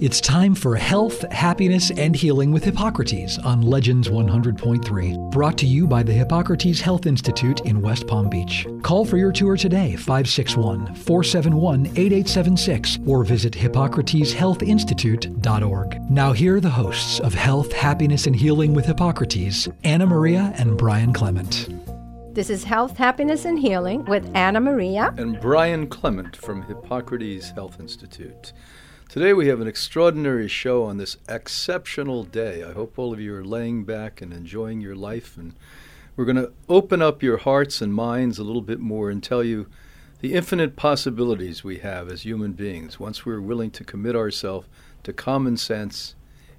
It's time for Health, Happiness, and Healing with Hippocrates on Legends 100.3. Brought to you by the Hippocrates Health Institute in West Palm Beach. Call for your tour today, 561 471 8876, or visit hippocrateshealthinstitute.org. Now, here are the hosts of Health, Happiness, and Healing with Hippocrates, Anna Maria and Brian Clement. This is Health, Happiness, and Healing with Anna Maria and Brian Clement from Hippocrates Health Institute. Today we have an extraordinary show on this exceptional day. I hope all of you are laying back and enjoying your life and we're going to open up your hearts and minds a little bit more and tell you the infinite possibilities we have as human beings once we're willing to commit ourselves to common sense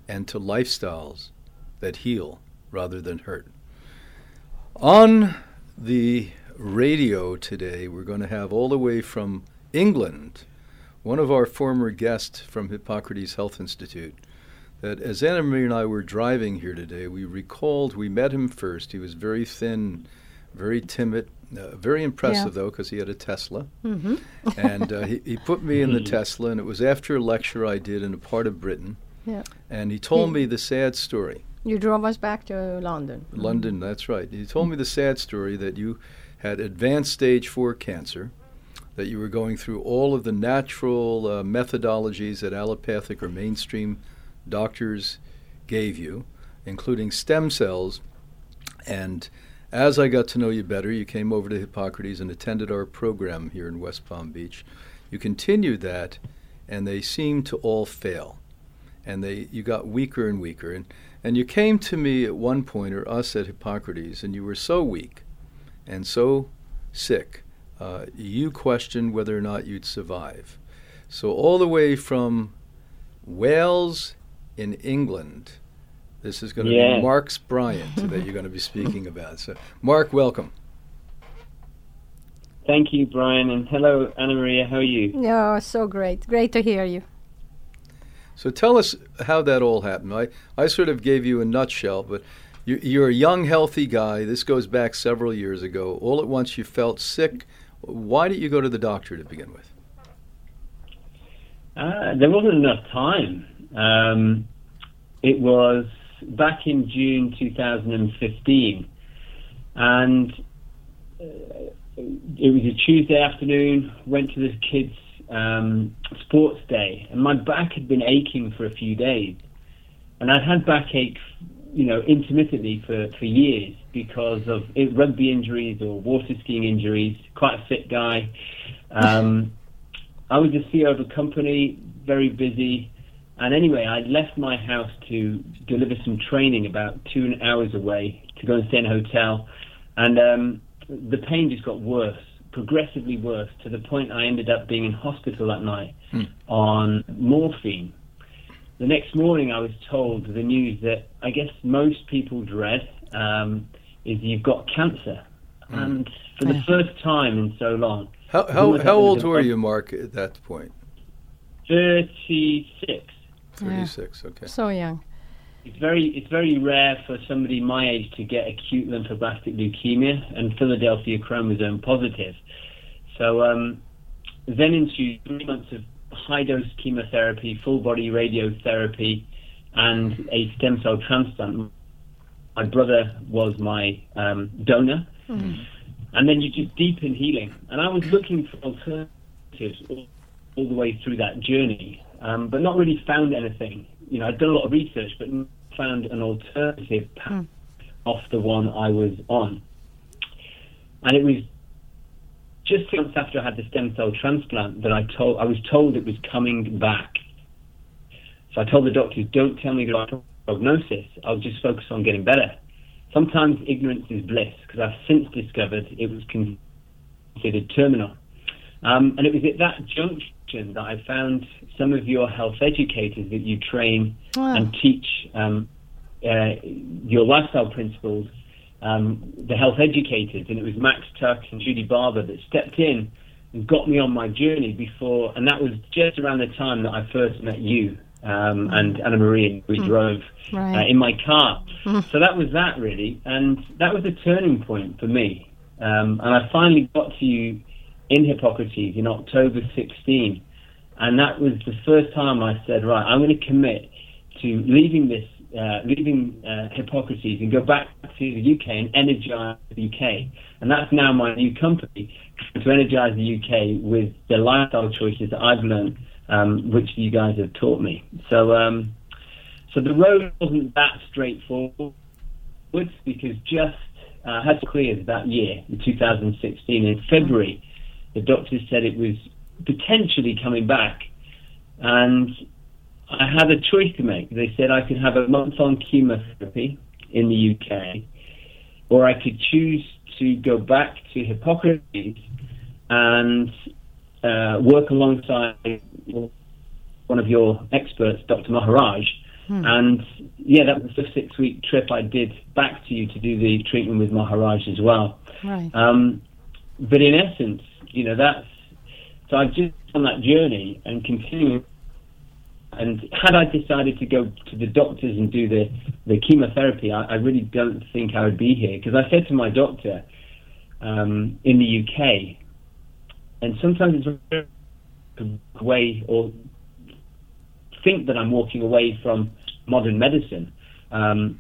and to lifestyles that heal rather than hurt. On the radio today, we're going to have all the way from England one of our former guests from Hippocrates Health Institute, that as Anna Maria and I were driving here today, we recalled we met him first. He was very thin, very timid, uh, very impressive yeah. though because he had a Tesla. Mm-hmm. and uh, he, he put me in the Tesla, and it was after a lecture I did in a part of Britain. Yeah. And he told he, me the sad story. You drove us back to London. London, that's right. He told me the sad story that you had advanced stage four cancer that you were going through all of the natural uh, methodologies that allopathic or mainstream doctors gave you, including stem cells. And as I got to know you better, you came over to Hippocrates and attended our program here in West Palm Beach. You continued that, and they seemed to all fail. And they, you got weaker and weaker. And, and you came to me at one point, or us at Hippocrates, and you were so weak and so sick uh, you questioned whether or not you'd survive. So, all the way from Wales in England, this is going to yeah. be Mark's Bryant that you're going to be speaking about. So, Mark, welcome. Thank you, Brian, and hello, Anna Maria. How are you? Oh, so great. Great to hear you. So, tell us how that all happened. I, I sort of gave you a nutshell, but you're a young, healthy guy. This goes back several years ago. All at once, you felt sick why did you go to the doctor to begin with? Uh, there wasn't enough time. Um, it was back in June 2015, and uh, it was a Tuesday afternoon. Went to this kid's um, sports day, and my back had been aching for a few days, and I'd had backache, you know, intermittently for for years because of rugby injuries or water skiing injuries. Quite a fit guy. Um, I was the CEO of a company, very busy. And anyway, I left my house to deliver some training about two hours away to go and stay in a hotel. And um, the pain just got worse, progressively worse, to the point I ended up being in hospital that night hmm. on morphine. The next morning, I was told the news that I guess most people dread. Um, is you've got cancer. Mm. And for the first time in so long. How, how, how old were you, Mark, at that point? 36. 36, yeah. okay. So young. It's very, it's very rare for somebody my age to get acute lymphoblastic leukemia and Philadelphia chromosome positive. So um, then ensued three months of high dose chemotherapy, full body radiotherapy, and a stem cell transplant my brother was my um, donor. Mm. And then you just deepen healing. And I was looking for alternatives all, all the way through that journey, um, but not really found anything. You know, I'd done a lot of research, but found an alternative path mm. off the one I was on. And it was just six months after I had the stem cell transplant that I told I was told it was coming back. So I told the doctors, "Don't tell me the prognosis. I'll just focus on getting better. Sometimes ignorance is bliss because I've since discovered it was considered terminal. Um, and it was at that junction that I found some of your health educators that you train wow. and teach um, uh, your lifestyle principles, um, the health educators. And it was Max Tuck and Judy Barber that stepped in and got me on my journey before. And that was just around the time that I first met you um, and Anna Maria, and we mm. drove right. uh, in my car. Mm. So that was that really, and that was a turning point for me. Um, and I finally got to you in Hippocrates in October 16, and that was the first time I said, right, I'm going to commit to leaving this, uh, leaving uh, Hippocrates and go back to the UK and energize the UK. And that's now my new company to energize the UK with the lifestyle choices that I've learned, um, which you guys have taught me. So, um, so the road wasn't that straightforward because just uh, had cleared that year in 2016 in February, the doctors said it was potentially coming back, and I had a choice to make. They said I could have a month on chemotherapy in the UK, or I could choose to go back to Hippocrates and uh, work alongside one of your experts, Dr. Maharaj. Hmm. And yeah, that was the six week trip I did back to you to do the treatment with Maharaj as well. Right. Um, but in essence, you know, that's so I've just on that journey and continuing. And had I decided to go to the doctors and do the, the chemotherapy, I, I really don't think I would be here. Because I said to my doctor um, in the UK, and sometimes it's away or think that I'm walking away from modern medicine. Um,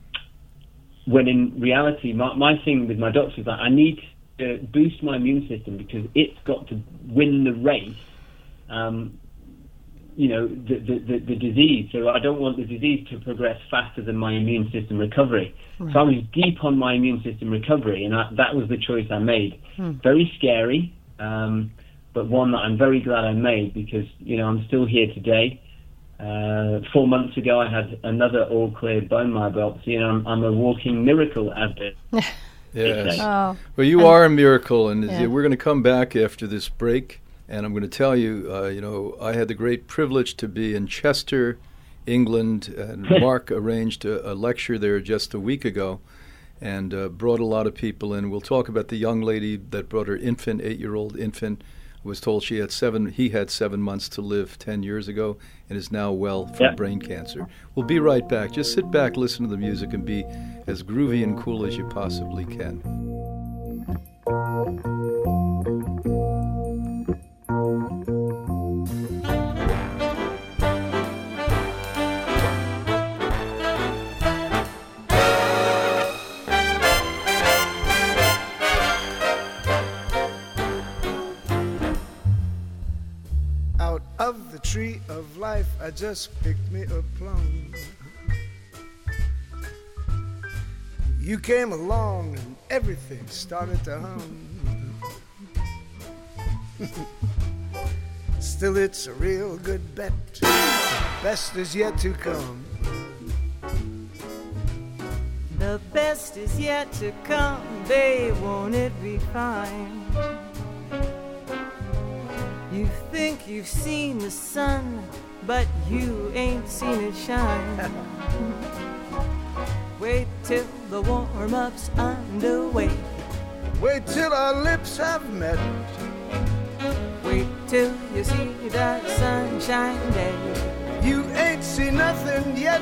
when in reality, my, my thing with my doctor is that I need to boost my immune system because it's got to win the race. Um, you know the, the, the, the, disease. So I don't want the disease to progress faster than my immune system recovery. Right. So I was deep on my immune system recovery, and I, that was the choice I made. Hmm. Very scary, um, but one that I'm very glad I made because you know I'm still here today. Uh, four months ago, I had another all clear bone marrow biopsy, and I'm, I'm a walking miracle at it. Yes. Oh. Well, you are a miracle, and yeah. we're going to come back after this break, and I'm going to tell you, uh, you know, I had the great privilege to be in Chester, England, and Mark arranged a, a, lecture there just a week ago, and uh, brought a lot of people in. We'll talk about the young lady that brought her infant, eight-year-old infant was told she had seven he had seven months to live 10 years ago and is now well from brain cancer. We'll be right back. Just sit back listen to the music and be as groovy and cool as you possibly can tree of life, I just picked me a plum. You came along and everything started to hum. Still, it's a real good bet. Best is yet to come. The best is yet to come, babe, won't it be fine? You think you've seen the sun, but you ain't seen it shine. Wait till the warm up's underway. Wait till our lips have met. Wait till you see that sunshine day. You ain't seen nothing yet.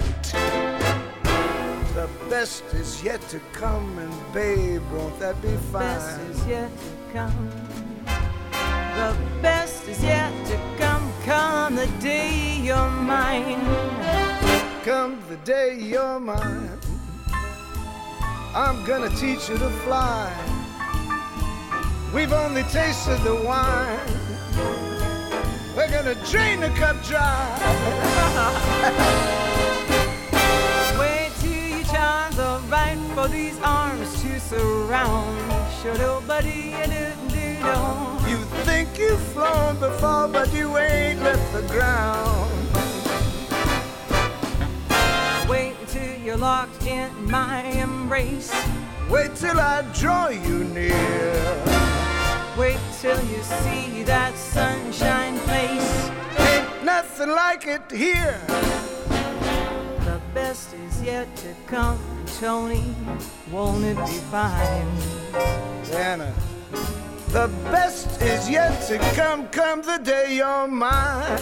The best is yet to come, and babe, won't that be fine? The best is yet to come. The best is yet to come. Come the day you're mine. Come the day you're mine. I'm gonna teach you to fly. We've only tasted the wine. We're gonna drain the cup dry. Wait till your charms are right for these arms to surround. Sure, nobody do do do think you've flown before, but you ain't left the ground. Wait until you're locked in my embrace. Wait till I draw you near. Wait till you see that sunshine place. Ain't nothing like it here. The best is yet to come, Tony. Won't it be fine? Anna. The best is yet to come, come the day you're mine.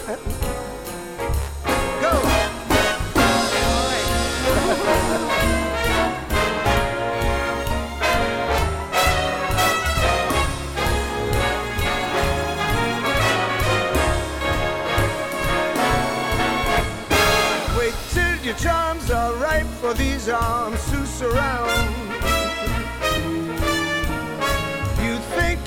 Go! Wait till your charms are ripe for these arms to surround.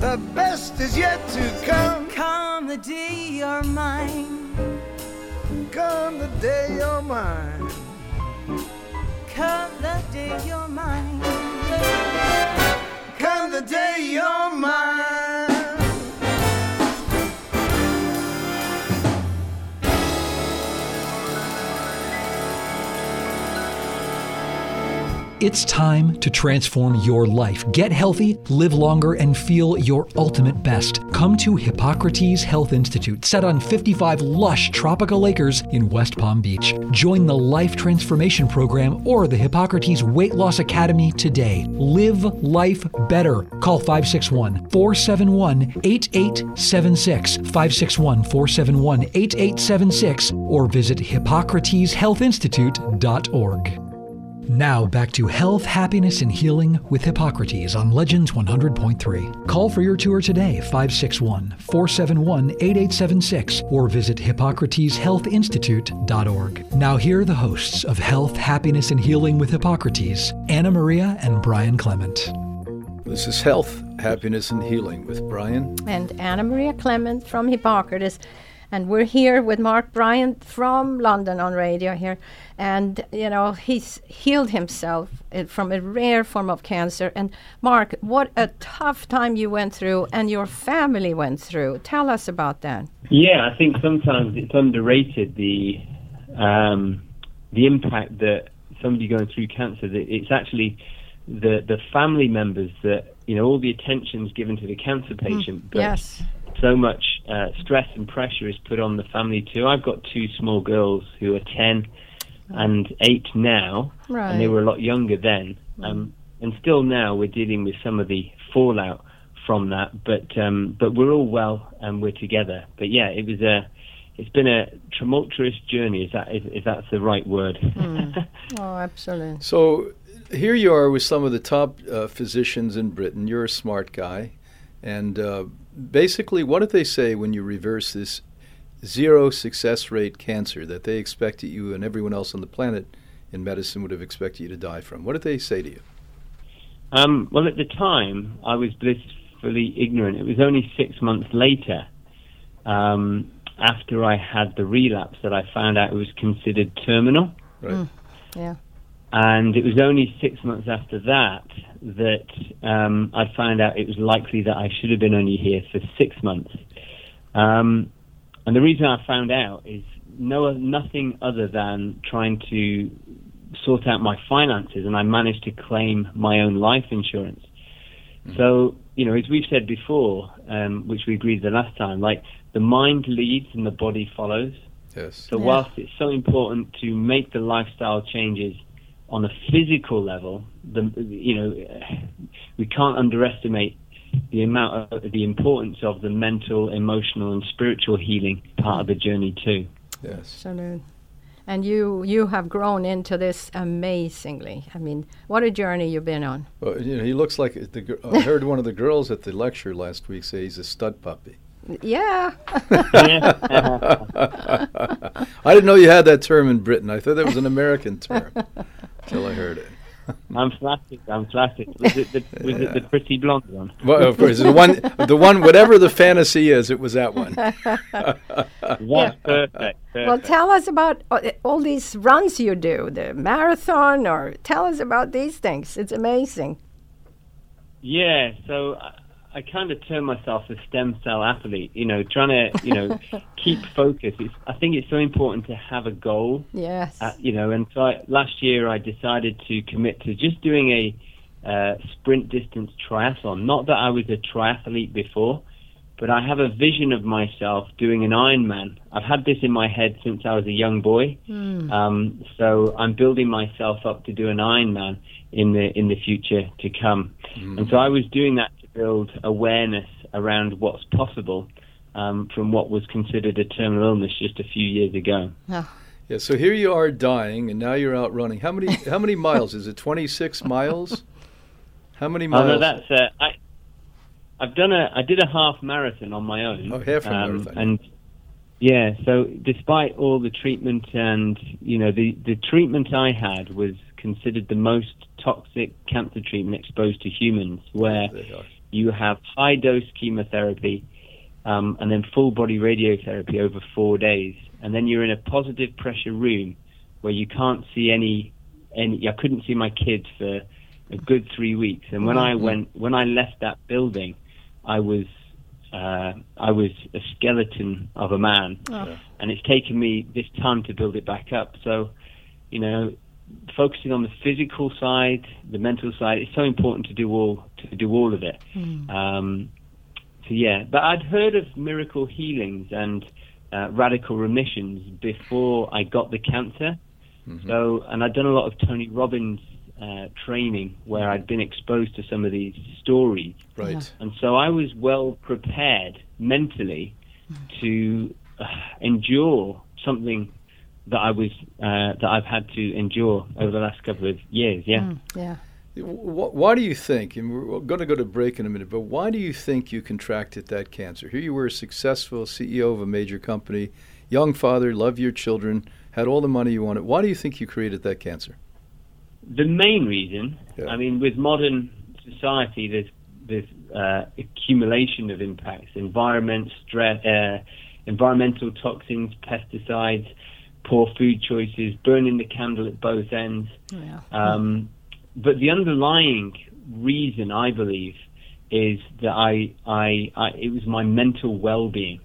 The best is yet to come. Come the day you're mine. Come the day you're mine. Come the day you're mine. Come the day you're mine. It's time to transform your life. Get healthy, live longer, and feel your ultimate best. Come to Hippocrates Health Institute, set on 55 lush tropical acres in West Palm Beach. Join the Life Transformation Program or the Hippocrates Weight Loss Academy today. Live life better. Call 561 471 8876, 561 471 8876, or visit HippocratesHealthInstitute.org. Now back to health, happiness, and healing with Hippocrates on Legends 100.3. Call for your tour today, 561 471 8876, or visit HippocratesHealthInstitute.org. Now, here are the hosts of Health, Happiness, and Healing with Hippocrates, Anna Maria and Brian Clement. This is Health, Happiness, and Healing with Brian. And Anna Maria Clement from Hippocrates. And we're here with Mark Bryant from London on radio here. And, you know, he's healed himself uh, from a rare form of cancer. And, Mark, what a tough time you went through and your family went through. Tell us about that. Yeah, I think sometimes it's underrated the um, the impact that somebody going through cancer. That it's actually the the family members that you know all the attention's given to the cancer patient, but yes. So much uh, stress and pressure is put on the family too. I've got two small girls who are ten and eight now, and they were a lot younger then. Um, and still now we're dealing with some of the fallout from that, but um, but we're all well and we're together. But yeah, it was a it's been a tumultuous journey. Is that if, if that's the right word? Oh, absolutely. So here you are with some of the top uh, physicians in Britain. You're a smart guy. And uh, basically, what did they say when you reverse this zero success rate cancer that they expected you and everyone else on the planet in medicine would have expected you to die from? What did they say to you? Um, well, at the time, I was blissfully ignorant. It was only six months later, um, after I had the relapse, that I found out it was considered terminal. Right. Yeah. And it was only six months after that that um, I found out it was likely that I should have been only here for six months. Um, and the reason I found out is no nothing other than trying to sort out my finances, and I managed to claim my own life insurance. So, you know, as we've said before, um, which we agreed the last time, like the mind leads and the body follows. Yes. So Yeah. whilst it's so important to make the lifestyle changes on a physical level, the you know we can't underestimate the amount of the importance of the mental, emotional, and spiritual healing part of the journey too. Yes. Absolutely. And you you have grown into this amazingly. I mean, what a journey you've been on. Well, you know, he looks like the. gir- I heard one of the girls at the lecture last week say he's a stud puppy. Yeah. I didn't know you had that term in Britain. I thought that was an American term until I heard it. I'm flattered. I'm flattered. Was it the, was it the pretty blonde one? Well, of course, the one, the one, whatever the fantasy is, it was that one. That's perfect. perfect. Well, tell us about uh, all these runs you do, the marathon, or tell us about these things. It's amazing. Yeah, so I, I kind of term myself a stem cell athlete. You know, trying to you know keep focus. It's, I think it's so important to have a goal. Yes. Uh, you know, and so I, last year I decided to commit to just doing a uh, sprint distance triathlon. Not that I was a triathlete before, but I have a vision of myself doing an Ironman. I've had this in my head since I was a young boy. Um, so I'm building myself up to do an Ironman in the in the future to come. And so I was doing that to build awareness around what's possible um, from what was considered a terminal illness just a few years ago. Oh, Yeah, so here you are dying, and now you're out running. How many how many miles is it? Twenty six miles. How many Oh miles? no, that's uh, I. I've done a I did a half marathon on my own. Oh, half a um, marathon. and yeah. So despite all the treatment and you know the the treatment I had was considered the most toxic cancer treatment exposed to humans, where They are. You have high dose chemotherapy um, and then full body radiotherapy over four days, and then you're in a positive pressure room where you can't see any any. I couldn't see my kids for a good three weeks, and when I went when I left that building, I was uh, I was a skeleton of a man, Oh. and it's taken me this time to build it back up. So, you know, focusing on the physical side, the mental side, it's so important to do all to do all of it. Um, so yeah, but I'd heard of miracle healings and uh, radical remissions before I got the cancer. So, and I'd done a lot of Tony Robbins uh, training where I'd been exposed to some of these stories. Right. And so I was well prepared mentally to uh, endure something that I was uh, that I've had to endure over the last couple of years. Yeah. yeah. Why do you think, and we're going to go to break in a minute, but why do you think you contracted that cancer? Here you were a successful CEO of a major company, young father, love your children, had all the money you wanted. Why do you think you created that cancer? The main reason, Yeah. I mean, with modern society, there's there's uh, accumulation of impacts, environment, stress, uh, environmental toxins, pesticides, poor food choices, burning the candle at both ends. Yeah. Um, but the underlying reason, I believe, is that I, I, I it was my mental well-being,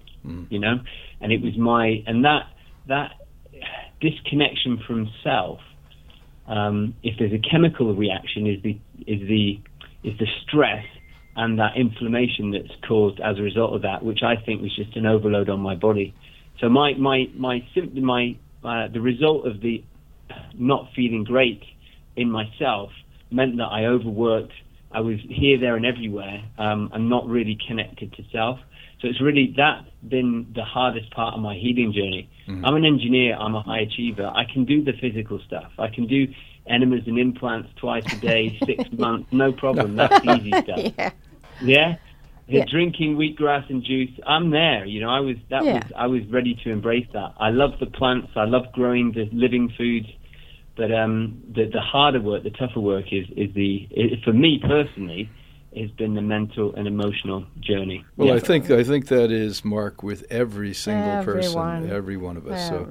you know, and it was my and that that disconnection from self. Um, if there's a chemical reaction, is the is the is the stress and that inflammation that's caused as a result of that, which I think was just an overload on my body. So my my my symptom, my uh, the result of the not feeling great in myself meant that I overworked. I was here, there, and everywhere, um, and not really connected to self. So it's really that's been the hardest part of my healing journey. I'm an engineer. I'm a high achiever. I can do the physical stuff. I can do enemas and implants twice a day, six months, no problem. That's easy stuff. Yeah. Yeah. Yeah. Drinking wheatgrass and juice, I'm there. You know, I was that Yeah. was I was ready to embrace that. I love the plants. I love growing the living foods, but um, the the harder work, the tougher work is is the is, for me personally has been the mental and emotional journey. Well, Yeah. I think I think that is Mark with every single person, every one of us. So,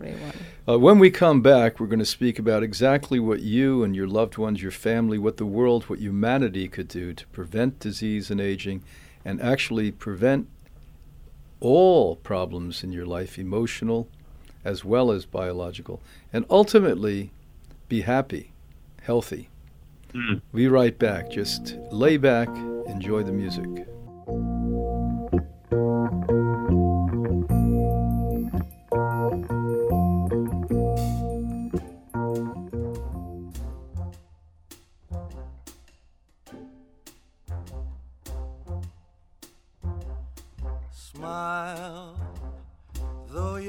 uh, when we come back, we're going to speak about exactly what you and your loved ones, your family, what the world, what humanity could do to prevent disease and aging, and actually prevent all problems in your life, emotional as well as biological, and ultimately be happy, healthy. Mm. Be right back. Just lay back, enjoy the music.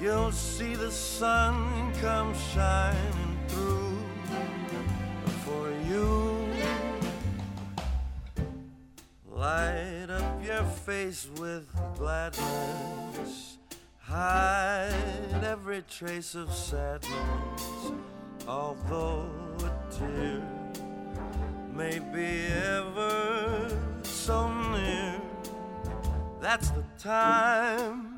You'll see the sun come shining through for you. Light up your face with gladness. Hide every trace of sadness. Although a tear may be ever so near, that's the time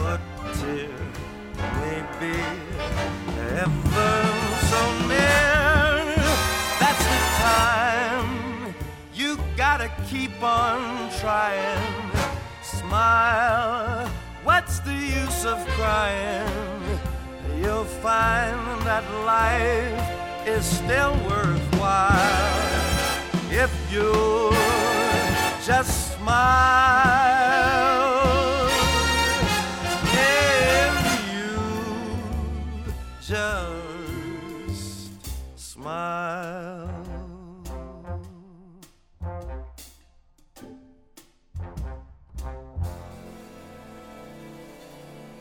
A tear may be ever so near, that's the time you gotta keep on trying. Smile, what's the use of crying? You'll find that life is still worthwhile if you just smile. Just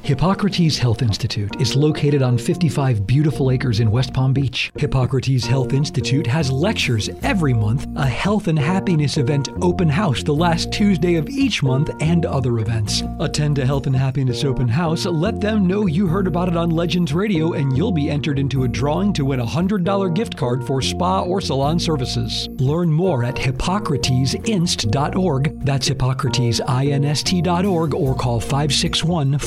Hippocrates Health Institute is located on 55 beautiful acres in West Palm Beach. Hippocrates Health Institute has lectures every month, a health and happiness event open house the last Tuesday of each month, and other events. Attend a health and happiness open house, let them know you heard about it on Legends Radio, and you'll be entered into a drawing to win a $100 gift card for spa or salon services. Learn more at hippocratesinst.org. That's hippocratesinst.org or call 561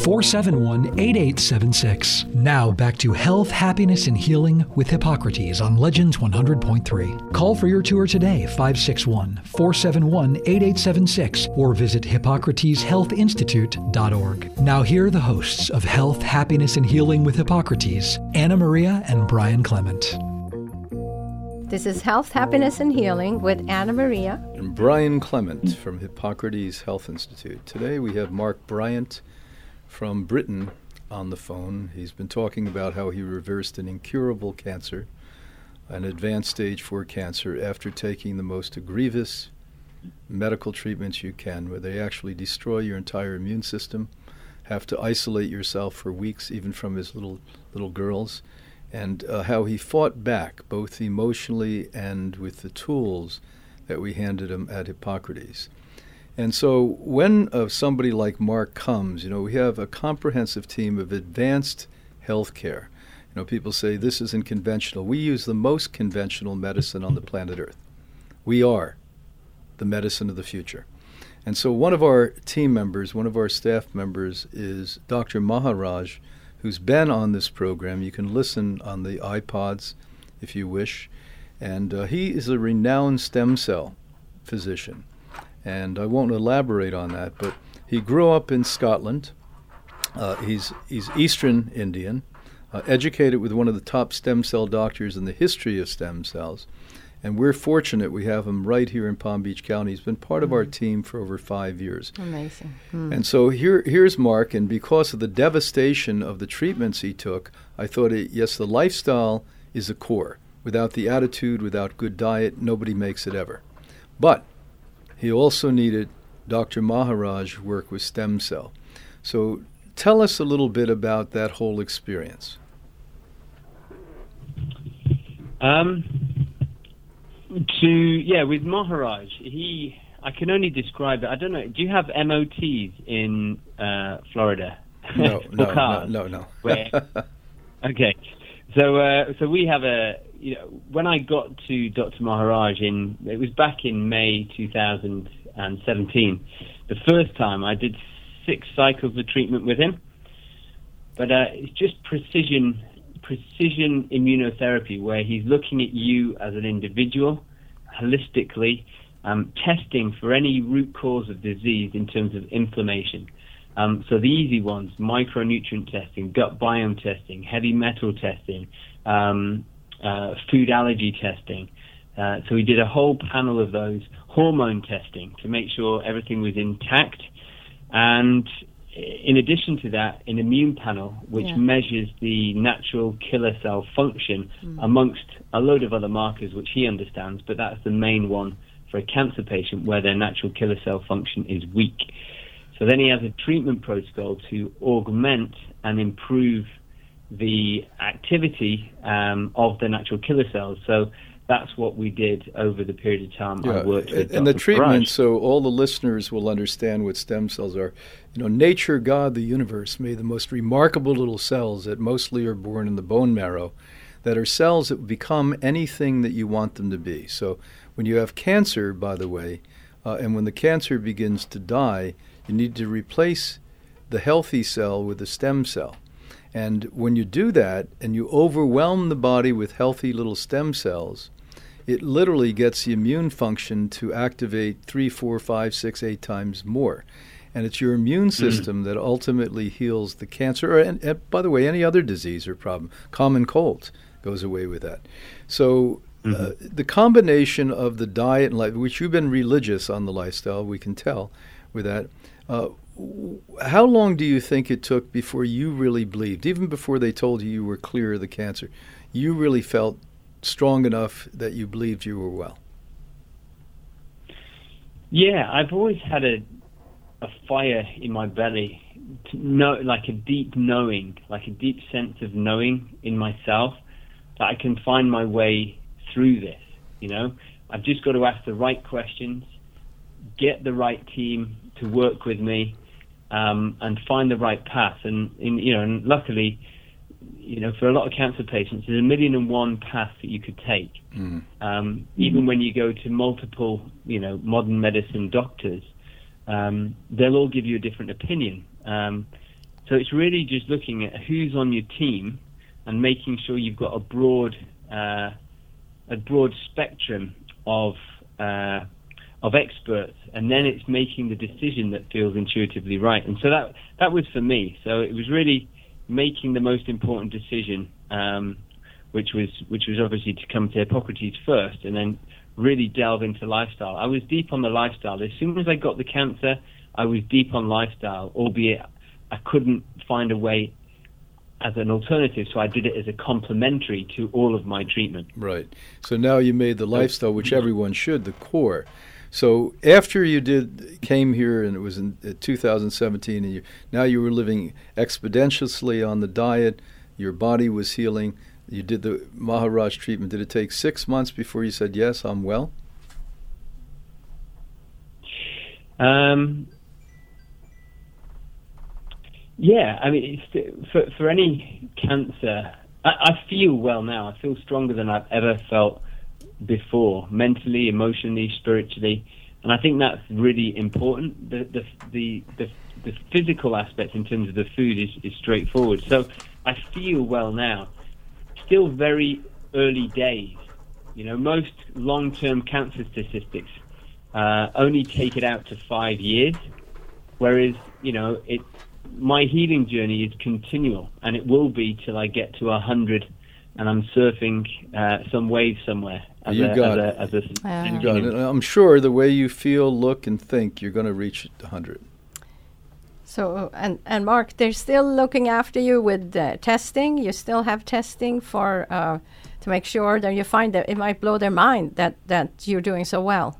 471 8876. Now back to health, happiness, and healing with Hippocrates on Legends 100.3. Call for your tour today, 561 471 8876, or visit hippocrateshealthinstitute.org. Now, here are the hosts of Health, Happiness, and Healing with Hippocrates, Anna Maria and Brian Clement. This is Health, Happiness, and Healing with Anna Maria. And Brian Clement from Hippocrates Health Institute. Today we have Mark Bryant from Britain on the phone. He's been talking about how he reversed an incurable cancer, an advanced stage 4 cancer, after taking the most grievous medical treatments you can, where they actually destroy your entire immune system, have to isolate yourself for weeks, even from his little little girls, and uh, how he fought back both emotionally and with the tools that we handed him at Hippocrates. And so when uh, somebody like Mark comes, you know, we have a comprehensive team of advanced healthcare. You know, people say this isn't conventional. We use the most conventional medicine on the planet Earth. We are the medicine of the future. And so one of our team members, one of our staff members is Dr. Maharaj, who's been on this program. You can listen on the iPods if you wish. And uh, he is a renowned stem cell physician and I won't elaborate on that. But he grew up in Scotland. Uh, he's he's Eastern Indian, uh, educated with one of the top stem cell doctors in the history of stem cells, and we're fortunate we have him right here in Palm Beach County. He's been part of our team for over five years. Amazing. Hmm. And so here here's Mark, and because of the devastation of the treatments he took, I thought, it, yes, the lifestyle is a core. Without the attitude, without good diet, nobody makes it ever. But he also needed Dr. Maharaj work with stem cell. So tell us a little bit about that whole experience. Um, to yeah, with Maharaj, he I can only describe it. I don't know. Do you have MOTs in uh, Florida? No, no, no, no, no. Where- okay, so uh, so we have a you know when I got to Dr. Maharaj in it was back in May 2017. The first time I did six cycles of treatment with him, but uh, it's just precision precision immunotherapy where he's looking at you as an individual holistically, um, testing for any root cause of disease in terms of inflammation. Um, so the easy ones, micronutrient testing, gut biome testing, heavy metal testing, um, uh, food allergy testing. Uh, so we did a whole panel of those, hormone testing to make sure everything was intact. And in addition to that, an immune panel which Yeah. measures the natural killer cell function Mm. amongst a load of other markers which he understands, but that's the main one for a cancer patient where their natural killer cell function is weak. So then he has a treatment protocol to augment and improve the activity um, of the natural killer cells. So that's what we did over the period of time I worked with. and, and the treatment, so all the listeners will understand what stem cells are. You know, nature, God, the universe made the most remarkable little cells that mostly are born in the bone marrow, that are cells that become anything that you want them to be. So when you have cancer, by the way, uh, and when the cancer begins to die, you need to replace the healthy cell with a stem cell. And when you do that and you overwhelm the body with healthy little stem cells, it literally gets the immune function to activate three, four, five, six, eight times more. And it's your immune system that ultimately heals the cancer, or, and, and by the way, any other disease or problem. Common cold goes away with that. So uh, the combination of the diet and life, which you've been religious on the lifestyle, we can tell with that. Uh, how long do you think it took before you really believed, even before they told you you were clear of the cancer, you really felt strong enough that you believed you were well? Yeah, I've always had a a fire in my belly, to know, like a deep knowing, like a deep sense of knowing in myself that I can find my way through this. You know, I've just got to ask the right questions, get the right team to work with me, um, and find the right path. And in, you know, and luckily, you know, for a lot of cancer patients, there's a million and one paths that you could take. Mm. Um, even when you go to multiple, you know, modern medicine doctors, um, they'll all give you a different opinion. Um, so it's really just looking at who's on your team and making sure you've got a broad, uh, a broad spectrum of uh, of experts, and then it's making the decision that feels intuitively right. And so that that was for me. So it was really making the most important decision, um, which was which was obviously to come to Hippocrates first, and then really delve into lifestyle. I was deep on the lifestyle. As soon as I got the cancer, I was deep on lifestyle, albeit I couldn't find a way as an alternative, so I did it as a complementary to all of my treatment. Right. So now you made the lifestyle, which everyone should, the core. So after you did came here, and it was in uh, 2017, and you now you were living exponentially on the diet. Your body was healing. You did the Maharaj treatment. Did it take six months before you said yes, I'm well? Um, yeah, I mean, for for any cancer, I, I feel well now. I feel stronger than I've ever felt before, mentally, emotionally, spiritually, and I think that's really important. The the the the, the physical aspect in terms of the food is, is straightforward. So I feel well now. Still very early days. You know, most long-term cancer statistics uh, only take it out to five years, whereas you know it. My healing journey is continual, and it will be till I get to a hundred, and I'm surfing uh, some wave somewhere. As You a, got as it. A, as a Yeah. You got it. I'm sure the way you feel, look, and think, you're going to reach 100. So and and Mark, they're still looking after you with uh, testing. You still have testing for uh, to make sure that you find that it might blow their mind that that you're doing so well.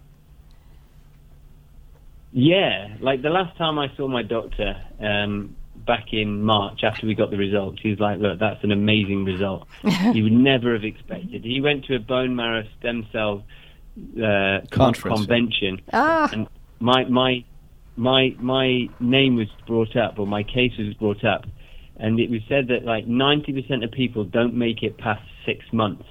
Yeah, like the last time I saw my doctor um, back in March after we got the results, he was like, "Look, that's an amazing result. you would never have expected." He went to a bone marrow stem cell uh, Conference. convention, Ah, and my my my my name was brought up, or my case was brought up, and it was said that like ninety percent of people don't make it past six months.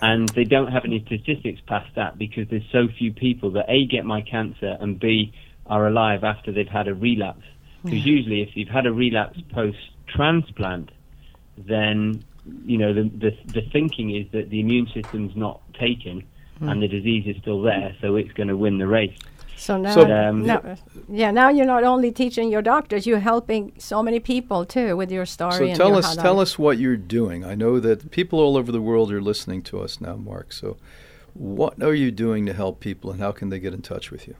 And they don't have any statistics past that because there's so few people that A get my cancer and B are alive after they've had a relapse. Because usually if you've had a relapse post transplant, then you know, the, the the thinking is that the immune system's not taken, and the disease is still there, so it's going to win the race. So now, So- Um, now- yeah, now you're not only teaching your doctors, you're helping so many people too with your story. So and tell us, how tell us what you're doing. I know that people all over the world are listening to us now, Mark. So, what are you doing to help people, and how can they get in touch with you?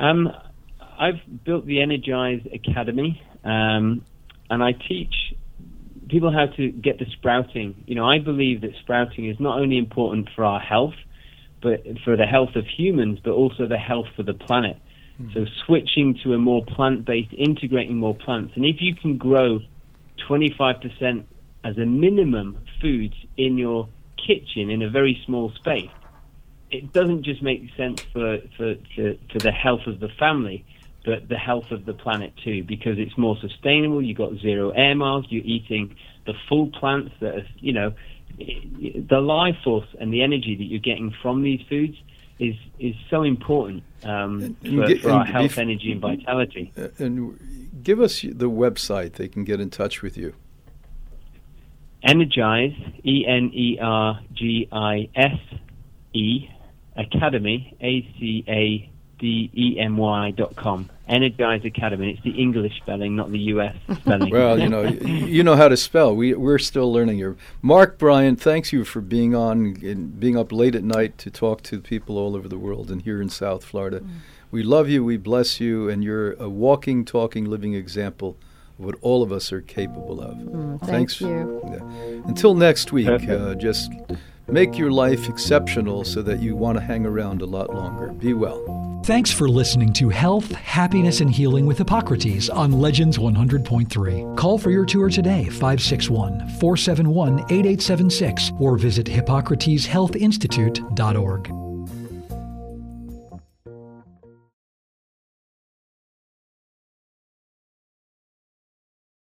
Um, I've built the Energise Academy, um, and I teach people how to get the sprouting. You know, I believe that sprouting is not only important for our health, but for the health of humans, but also the health for the planet. So switching to a more plant-based, integrating more plants, and if you can grow 25% as a minimum foods in your kitchen in a very small space, it doesn't just make sense for, for, for, for the health of the family, but the health of the planet too, because it's more sustainable. You've got zero air miles. You're eating the full plants that are, you know, the life force and the energy that you're getting from these foods is is so important um, for, get- for our health, bef- energy, and vitality. Uh, and give us the website they can get in touch with you. Energise, E N E R G I S E, Academy, A C A D E M Y dot com. Energise Academy. It's the English spelling, not the US spelling. Well, you know, you know how to spell. We we're still learning here. Mark Bryan, thanks you for being on and being up late at night to talk to people all over the world and here in South Florida. We love you. We bless you, and you're a walking, talking, living example of what all of us are capable of. Mm, thank Thanks. you. Yeah. Until next week, uh, just make your life exceptional so that you want to hang around a lot longer. Be well. Thanks for listening to Health, Happiness, and Healing with Hippocrates on Legends 100.3. Call for your tour today, 561 471 8876, or visit hippocrateshealthinstitute.org.